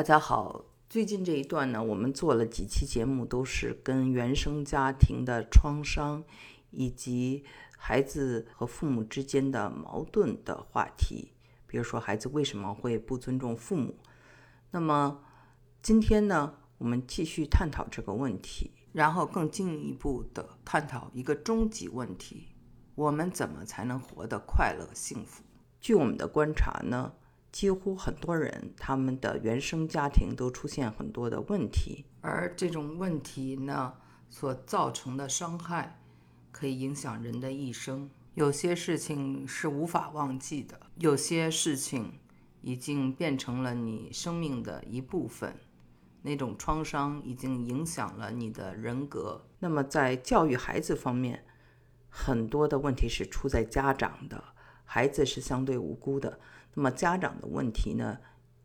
大家好，最近这一段呢，我们做了几期节目，都是跟原生家庭的创伤以及孩子和父母之间的矛盾的话题。比如说，孩子为什么会不尊重父母？那么今天呢，我们继续探讨这个问题，然后更进一步的探讨一个终极问题：我们怎么才能活得快乐幸福？据我们的观察呢？几乎很多人，他们的原生家庭都出现很多的问题，而这种问题呢，所造成的伤害，可以影响人的一生。有些事情是无法忘记的，有些事情已经变成了你生命的一部分，那种创伤已经影响了你的人格。那么，在教育孩子方面，很多的问题是出在家长的，孩子是相对无辜的。那么家长的问题呢，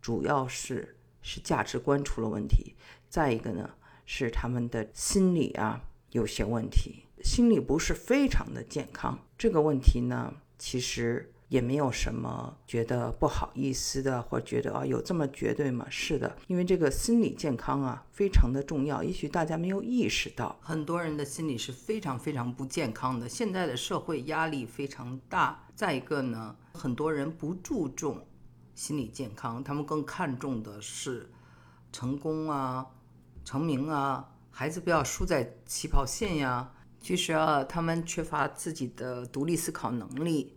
主要是是价值观出了问题，再一个呢是他们的心理啊有些问题，心理不是非常的健康。这个问题呢，其实也没有什么觉得不好意思的，或觉得啊有这么绝对吗？是的，因为这个心理健康啊非常的重要。也许大家没有意识到，很多人的心理是非常非常不健康的。现在的社会压力非常大，再一个呢。很多人不注重心理健康，他们更看重的是成功啊、成名啊，孩子不要输在起跑线呀。其实啊，他们缺乏自己的独立思考能力，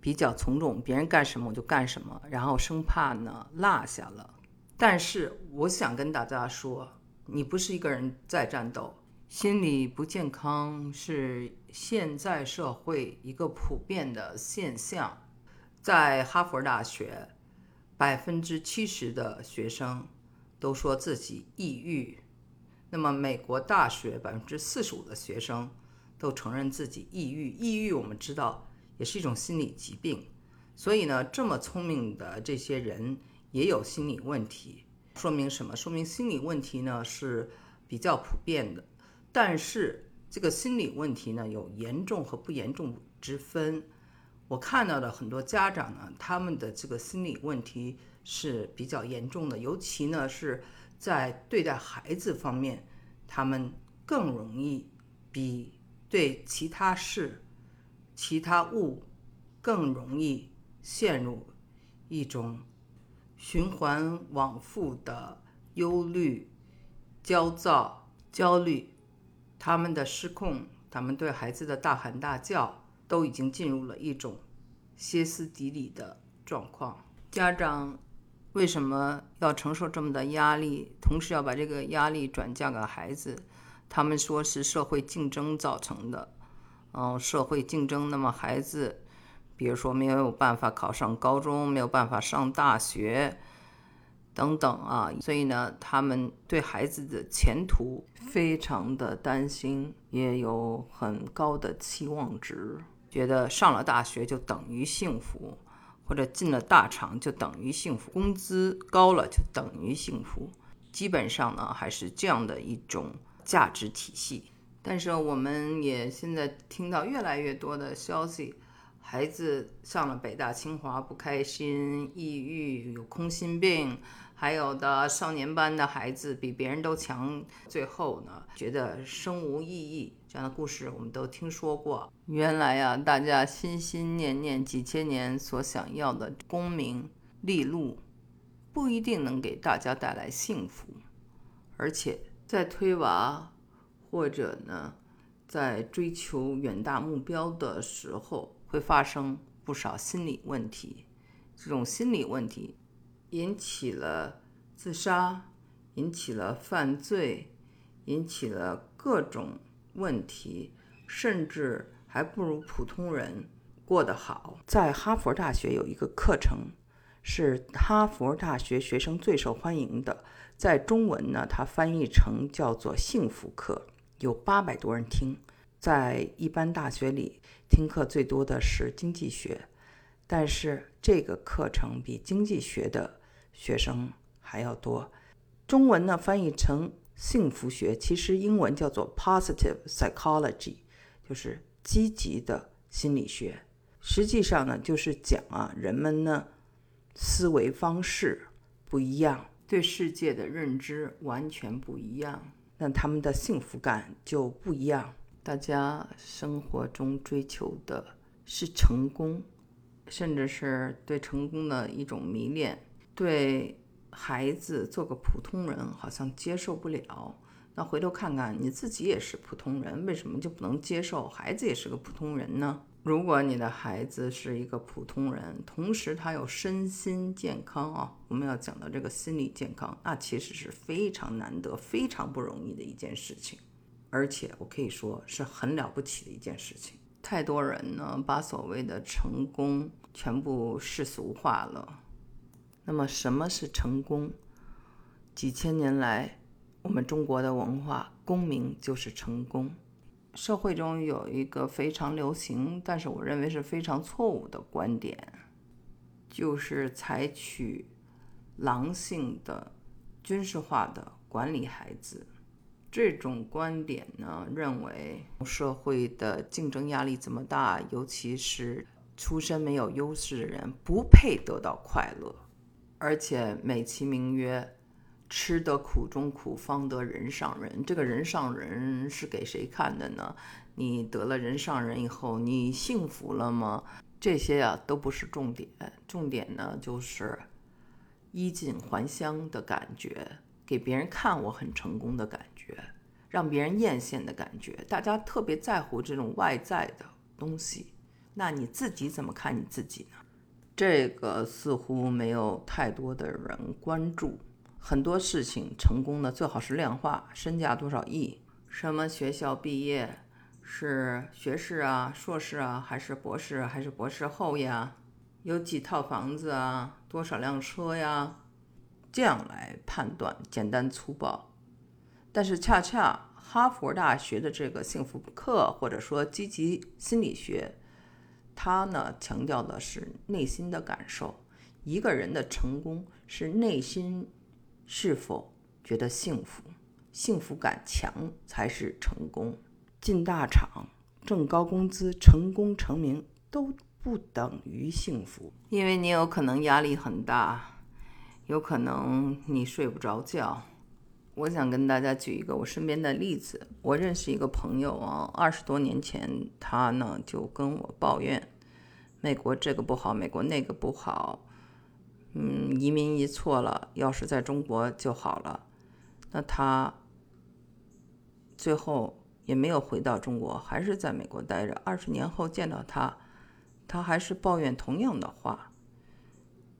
比较从众，别人干什么我就干什么，然后生怕呢落下了。但是我想跟大家说，你不是一个人在战斗，心理不健康是现在社会一个普遍的现象。在哈佛大学，百分之七十的学生都说自己抑郁。那么，美国大学百分之四十五的学生都承认自己抑郁。抑郁，我们知道也是一种心理疾病。所以呢，这么聪明的这些人也有心理问题，说明什么？说明心理问题呢是比较普遍的。但是，这个心理问题呢有严重和不严重之分。我看到的很多家长呢，他们的这个心理问题是比较严重的，尤其呢是在对待孩子方面，他们更容易比对其他事、其他物更容易陷入一种循环往复的忧虑、焦躁、焦虑，他们的失控，他们对孩子的大喊大叫。都已经进入了一种歇斯底里的状况。家长为什么要承受这么的压力，同时要把这个压力转嫁给孩子？他们说是社会竞争造成的。嗯，社会竞争，那么孩子，比如说没有办法考上高中，没有办法上大学。等等啊，所以呢，他们对孩子的前途非常的担心，也有很高的期望值，觉得上了大学就等于幸福，或者进了大厂就等于幸福，工资高了就等于幸福，基本上呢还是这样的一种价值体系。但是我们也现在听到越来越多的消息，孩子上了北大清华不开心、抑郁、有空心病。还有的少年班的孩子比别人都强，最后呢觉得生无意义，这样的故事我们都听说过。原来呀，大家心心念念几千年所想要的功名利禄，不一定能给大家带来幸福，而且在推娃或者呢在追求远大目标的时候，会发生不少心理问题。这种心理问题。引起了自杀，引起了犯罪，引起了各种问题，甚至还不如普通人过得好。在哈佛大学有一个课程，是哈佛大学学生最受欢迎的，在中文呢，它翻译成叫做“幸福课”，有八百多人听。在一般大学里，听课最多的是经济学，但是这个课程比经济学的。学生还要多，中文呢翻译成幸福学，其实英文叫做 positive psychology，就是积极的心理学。实际上呢，就是讲啊，人们呢思维方式不一样，对世界的认知完全不一样，那他们的幸福感就不一样。大家生活中追求的是成功，甚至是对成功的一种迷恋。对孩子做个普通人好像接受不了。那回头看看你自己也是普通人，为什么就不能接受孩子也是个普通人呢？如果你的孩子是一个普通人，同时他有身心健康啊，我们要讲到这个心理健康，那其实是非常难得、非常不容易的一件事情，而且我可以说是很了不起的一件事情。太多人呢，把所谓的成功全部世俗化了。那么，什么是成功？几千年来，我们中国的文化，功名就是成功。社会中有一个非常流行，但是我认为是非常错误的观点，就是采取狼性的、军事化的管理孩子。这种观点呢，认为社会的竞争压力这么大，尤其是出身没有优势的人，不配得到快乐，而且美其名曰。吃得苦中苦，方得人上人。这个人上人是给谁看的呢？你得了人上人以后，你幸福了吗？这些呀都不是重点，重点呢就是衣锦还乡的感觉，给别人看我很成功的感觉，让别人艳羡的感觉。大家特别在乎这种外在的东西，那你自己怎么看你自己呢？这个似乎没有太多的人关注。很多事情成功的最好是量化，身价多少亿，什么学校毕业，是学士啊、硕士啊，还是博士，还是博士后呀？有几套房子啊？多少辆车呀？这样来判断，简单粗暴。但是恰恰哈佛大学的这个幸福课，或者说积极心理学，它呢强调的是内心的感受。一个人的成功是内心。是否觉得幸福？幸福感强才是成功。进大厂、挣高工资、成功成名都不等于幸福，因为你有可能压力很大，有可能你睡不着觉。我想跟大家举一个我身边的例子。我认识一个朋友啊，二十多年前他呢就跟我抱怨，美国这个不好，美国那个不好。嗯，移民一错了，要是在中国就好了。那他最后也没有回到中国，还是在美国待着。二十年后见到他，他还是抱怨同样的话。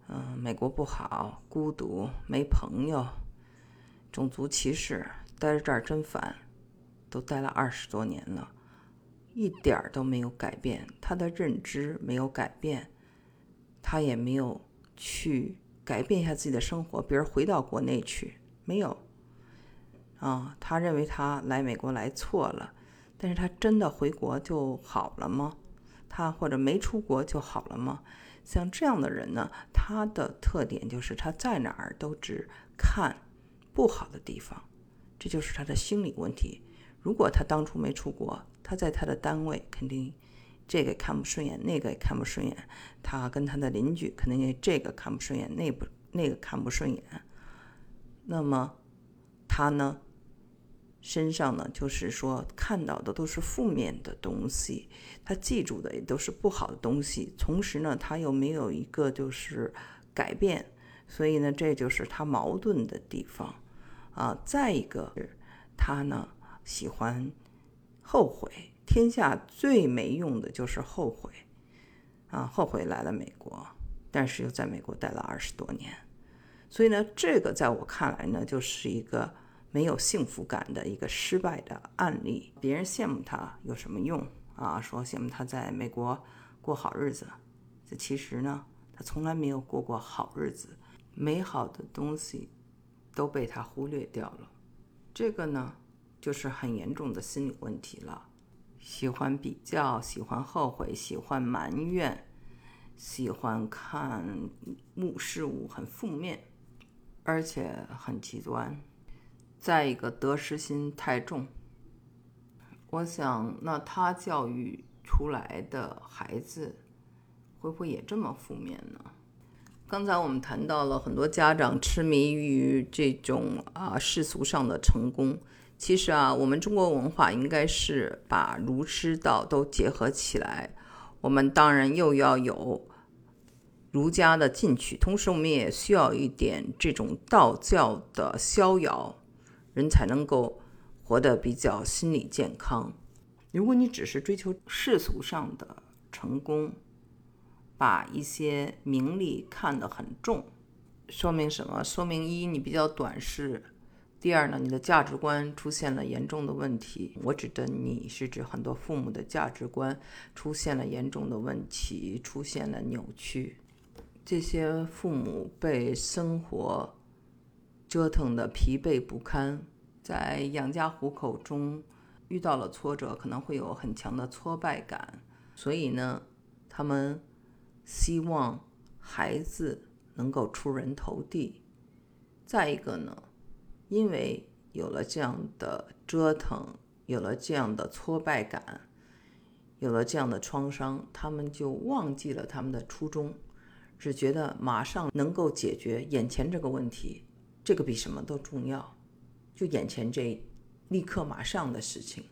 嗯，美国不好，孤独，没朋友，种族歧视，待在这儿真烦。都待了二十多年了，一点儿都没有改变。他的认知没有改变，他也没有。去改变一下自己的生活，比如回到国内去，没有啊？他认为他来美国来错了，但是他真的回国就好了吗？他或者没出国就好了吗？像这样的人呢，他的特点就是他在哪儿都只看不好的地方，这就是他的心理问题。如果他当初没出国，他在他的单位肯定。这个看不顺眼，那个也看不顺眼。他跟他的邻居可能也这个看不顺眼，那不那个看不顺眼。那么他呢，身上呢，就是说看到的都是负面的东西，他记住的也都是不好的东西。同时呢，他又没有一个就是改变，所以呢，这就是他矛盾的地方啊。再一个是，他呢喜欢后悔。天下最没用的就是后悔，啊，后悔来了美国，但是又在美国待了二十多年，所以呢，这个在我看来呢，就是一个没有幸福感的一个失败的案例。别人羡慕他有什么用啊？说羡慕他在美国过好日子，这其实呢，他从来没有过过好日子，美好的东西都被他忽略掉了。这个呢，就是很严重的心理问题了。喜欢比较，喜欢后悔，喜欢埋怨，喜欢看物事物很负面，而且很极端。再一个，得失心太重。我想，那他教育出来的孩子会不会也这么负面呢？刚才我们谈到了很多家长痴迷于这种啊世俗上的成功，其实啊，我们中国文化应该是把儒释道都结合起来。我们当然又要有儒家的进取，同时我们也需要一点这种道教的逍遥，人才能够活得比较心理健康。如果你只是追求世俗上的成功，把一些名利看得很重，说明什么？说明一你比较短视。第二呢，你的价值观出现了严重的问题。我指的你是指很多父母的价值观出现了严重的问题，出现了扭曲。这些父母被生活折腾的疲惫不堪，在养家糊口中遇到了挫折，可能会有很强的挫败感。所以呢，他们希望孩子能够出人头地。再一个呢？因为有了这样的折腾，有了这样的挫败感，有了这样的创伤，他们就忘记了他们的初衷，只觉得马上能够解决眼前这个问题，这个比什么都重要，就眼前这立刻马上的事情，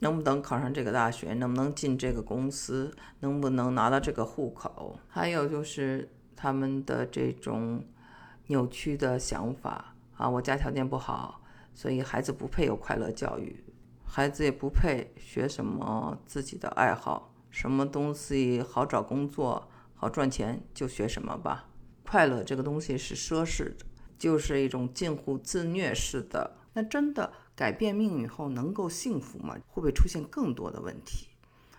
能不能考上这个大学，能不能进这个公司，能不能拿到这个户口，还有就是他们的这种扭曲的想法。啊，我家条件不好，所以孩子不配有快乐教育，孩子也不配学什么自己的爱好，什么东西好找工作、好赚钱就学什么吧。快乐这个东西是奢侈的，就是一种近乎自虐式的。那真的改变命运后能够幸福吗？会不会出现更多的问题？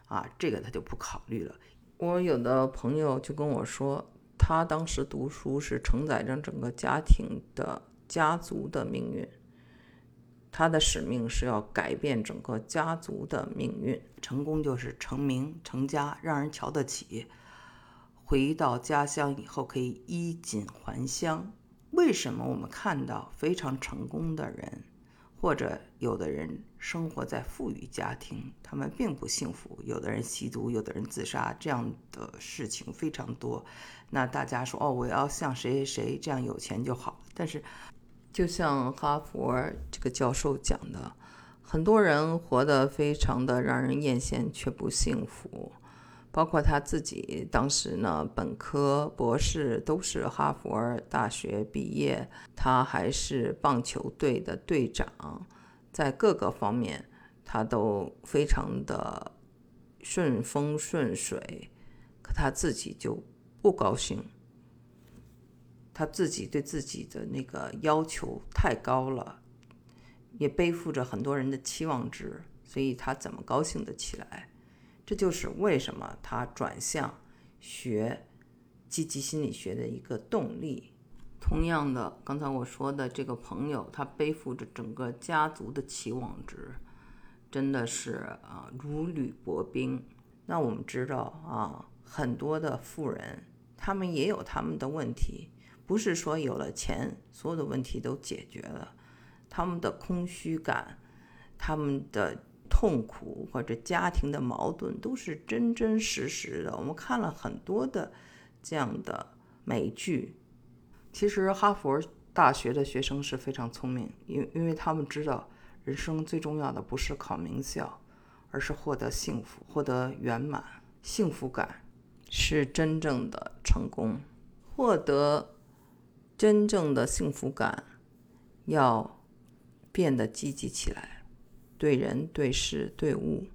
啊，这个他就不考虑了。我有的朋友就跟我说，他当时读书是承载着整个家庭的。家族的命运，他的使命是要改变整个家族的命运。成功就是成名成家，让人瞧得起。回到家乡以后可以衣锦还乡。为什么我们看到非常成功的人，或者有的人生活在富裕家庭，他们并不幸福？有的人吸毒，有的人自杀，这样的事情非常多。那大家说哦，我要像谁谁谁这样有钱就好。但是。就像哈佛这个教授讲的，很多人活得非常的让人艳羡，却不幸福。包括他自己，当时呢，本科、博士都是哈佛大学毕业，他还是棒球队的队长，在各个方面他都非常的顺风顺水，可他自己就不高兴。他自己对自己的那个要求太高了，也背负着很多人的期望值，所以他怎么高兴得起来？这就是为什么他转向学积极心理学的一个动力。同样的，刚才我说的这个朋友，他背负着整个家族的期望值，真的是啊如履薄冰。那我们知道啊，很多的富人，他们也有他们的问题。不是说有了钱，所有的问题都解决了。他们的空虚感、他们的痛苦或者家庭的矛盾，都是真真实实的。我们看了很多的这样的美剧。其实哈佛大学的学生是非常聪明，因因为他们知道，人生最重要的不是考名校，而是获得幸福、获得圆满。幸福感是真正的成功，获得。真正的幸福感要变得积极起来，对人、对事、对物。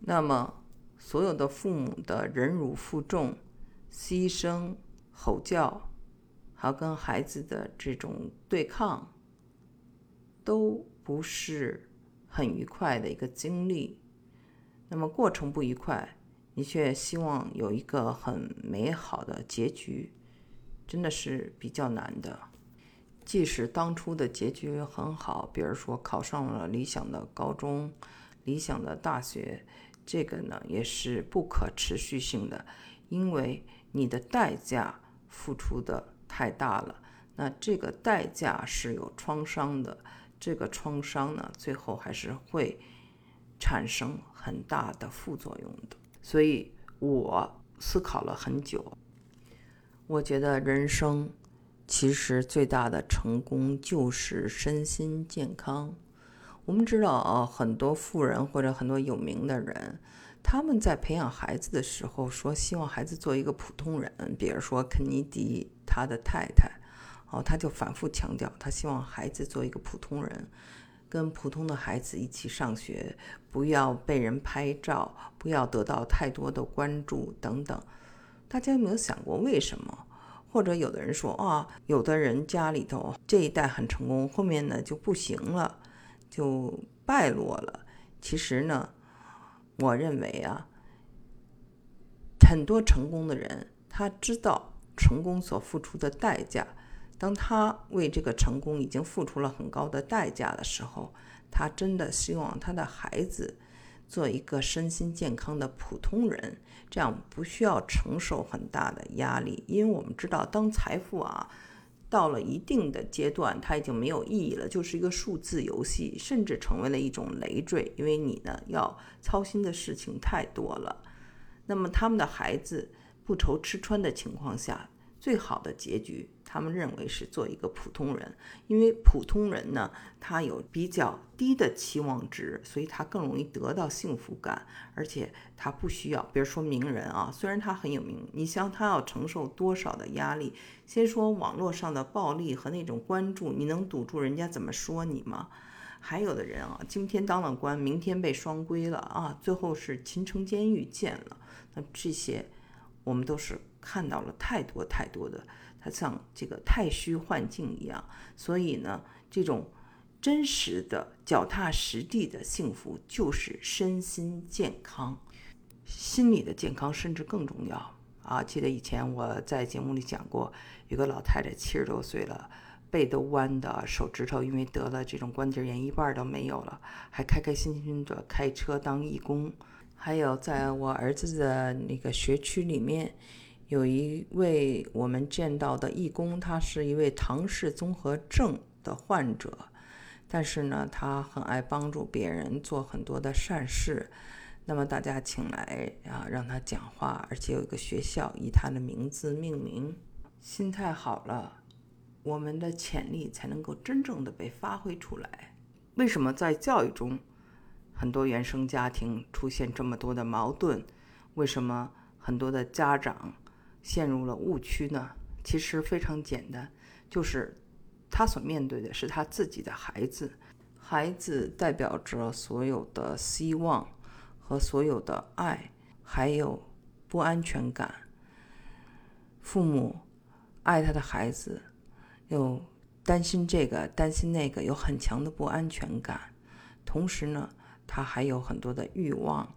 那么，所有的父母的忍辱负重、牺牲、吼叫，还有跟孩子的这种对抗，都不是很愉快的一个经历。那么，过程不愉快，你却希望有一个很美好的结局。真的是比较难的，即使当初的结局很好，比如说考上了理想的高中、理想的大学，这个呢也是不可持续性的，因为你的代价付出的太大了。那这个代价是有创伤的，这个创伤呢，最后还是会产生很大的副作用的。所以我思考了很久。我觉得人生其实最大的成功就是身心健康。我们知道啊，很多富人或者很多有名的人，他们在培养孩子的时候说希望孩子做一个普通人。比如说肯尼迪他的太太，哦，他就反复强调，他希望孩子做一个普通人，跟普通的孩子一起上学，不要被人拍照，不要得到太多的关注等等。大家有没有想过为什么？或者有的人说啊，有的人家里头这一代很成功，后面呢就不行了，就败落了。其实呢，我认为啊，很多成功的人他知道成功所付出的代价，当他为这个成功已经付出了很高的代价的时候，他真的希望他的孩子。做一个身心健康的普通人，这样不需要承受很大的压力。因为我们知道，当财富啊到了一定的阶段，它已经没有意义了，就是一个数字游戏，甚至成为了一种累赘。因为你呢要操心的事情太多了。那么他们的孩子不愁吃穿的情况下，最好的结局。他们认为是做一个普通人，因为普通人呢，他有比较低的期望值，所以他更容易得到幸福感，而且他不需要，比如说名人啊，虽然他很有名，你像他要承受多少的压力？先说网络上的暴力和那种关注，你能堵住人家怎么说你吗？还有的人啊，今天当了官，明天被双规了啊，最后是秦城监狱见了，那这些我们都是看到了太多太多的。它像这个太虚幻境一样，所以呢，这种真实的、脚踏实地的幸福就是身心健康，心理的健康甚至更重要啊！记得以前我在节目里讲过，有个老太太七十多岁了，背都弯的，手指头因为得了这种关节炎，一半都没有了，还开开心心的开车当义工。还有在我儿子的那个学区里面。有一位我们见到的义工，他是一位唐氏综合症的患者，但是呢，他很爱帮助别人，做很多的善事。那么大家请来啊，让他讲话，而且有一个学校以他的名字命名。心态好了，我们的潜力才能够真正的被发挥出来。为什么在教育中，很多原生家庭出现这么多的矛盾？为什么很多的家长？陷入了误区呢？其实非常简单，就是他所面对的是他自己的孩子，孩子代表着所有的希望和所有的爱，还有不安全感。父母爱他的孩子，又担心这个担心那个，有很强的不安全感。同时呢，他还有很多的欲望。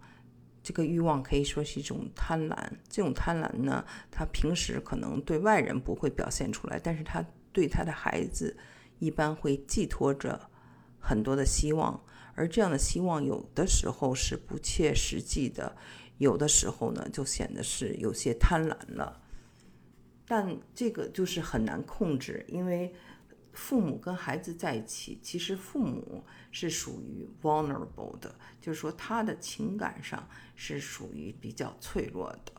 这个欲望可以说是一种贪婪，这种贪婪呢，他平时可能对外人不会表现出来，但是他对他的孩子一般会寄托着很多的希望，而这样的希望有的时候是不切实际的，有的时候呢就显得是有些贪婪了，但这个就是很难控制，因为。父母跟孩子在一起，其实父母是属于 vulnerable 的，就是说他的情感上是属于比较脆弱的。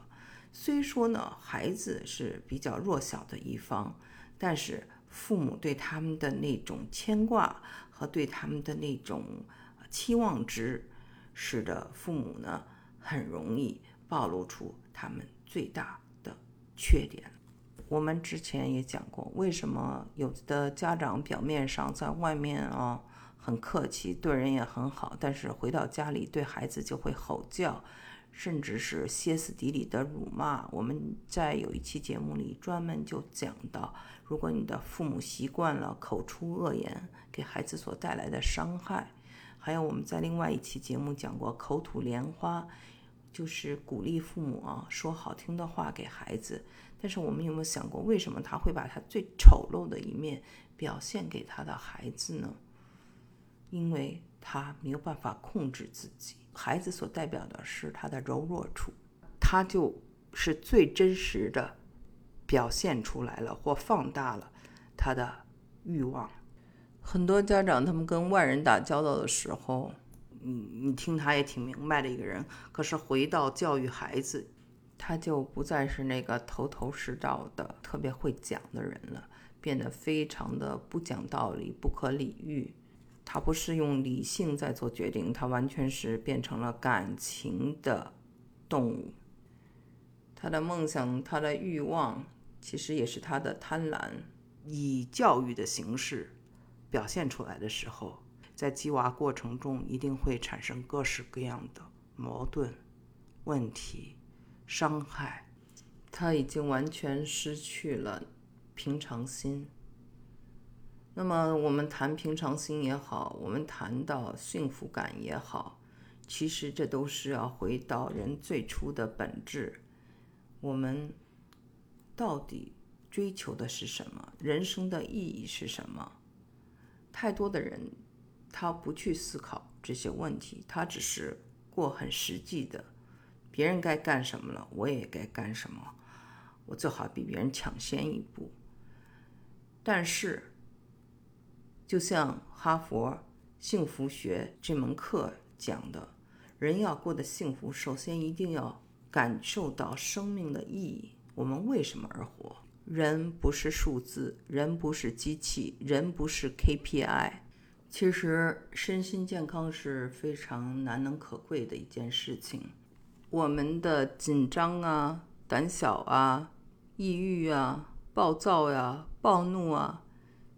虽说呢，孩子是比较弱小的一方，但是父母对他们的那种牵挂和对他们的那种期望值，使得父母呢很容易暴露出他们最大的缺点。我们之前也讲过，为什么有的家长表面上在外面啊很客气，对人也很好，但是回到家里对孩子就会吼叫，甚至是歇斯底里的辱骂。我们在有一期节目里专门就讲到，如果你的父母习惯了口出恶言，给孩子所带来的伤害，还有我们在另外一期节目讲过口吐莲花。就是鼓励父母啊，说好听的话给孩子。但是我们有没有想过，为什么他会把他最丑陋的一面表现给他的孩子呢？因为他没有办法控制自己。孩子所代表的是他的柔弱处，他就是最真实的表现出来了，或放大了他的欲望。很多家长他们跟外人打交道的时候。你你听他也挺明白的一个人，可是回到教育孩子，他就不再是那个头头是道的、特别会讲的人了，变得非常的不讲道理、不可理喻。他不是用理性在做决定，他完全是变成了感情的动物。他的梦想、他的欲望，其实也是他的贪婪。以教育的形式表现出来的时候，在鸡娃过程中一定会产生各式各样的矛盾、问题。伤害，他已经完全失去了平常心。那么，我们谈平常心也好，我们谈到幸福感也好，其实这都是要回到人最初的本质。我们到底追求的是什么？人生的意义是什么？太多的人，他不去思考这些问题，他只是过很实际的。别人该干什么了，我也该干什么。我最好比别人抢先一步。但是，就像哈佛幸福学这门课讲的，人要过得幸福，首先一定要感受到生命的意义。我们为什么而活？人不是数字，人不是机器，人不是 KPI。其实，身心健康是非常难能可贵的一件事情。我们的紧张啊、胆小啊、抑郁啊、暴躁呀、暴怒啊，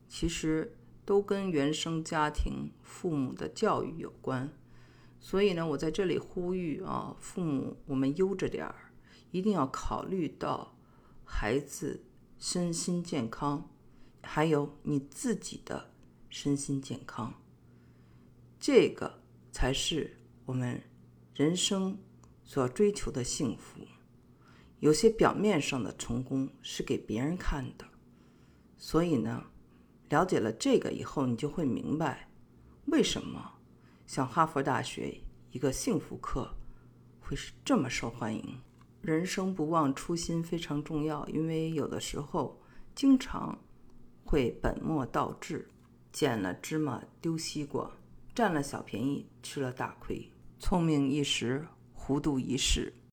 其实都跟原生家庭父母的教育有关。所以呢，我在这里呼吁啊，父母，我们悠着点儿，一定要考虑到孩子身心健康，还有你自己的身心健康，这个才是我们人生。所追求的幸福，有些表面上的成功是给别人看的，所以呢，了解了这个以后，你就会明白，为什么像哈佛大学一个幸福课会是这么受欢迎。人生不忘初心非常重要，因为有的时候经常会本末倒置，捡了芝麻丢西瓜，占了小便宜吃了大亏，聪明一时。糊涂一世。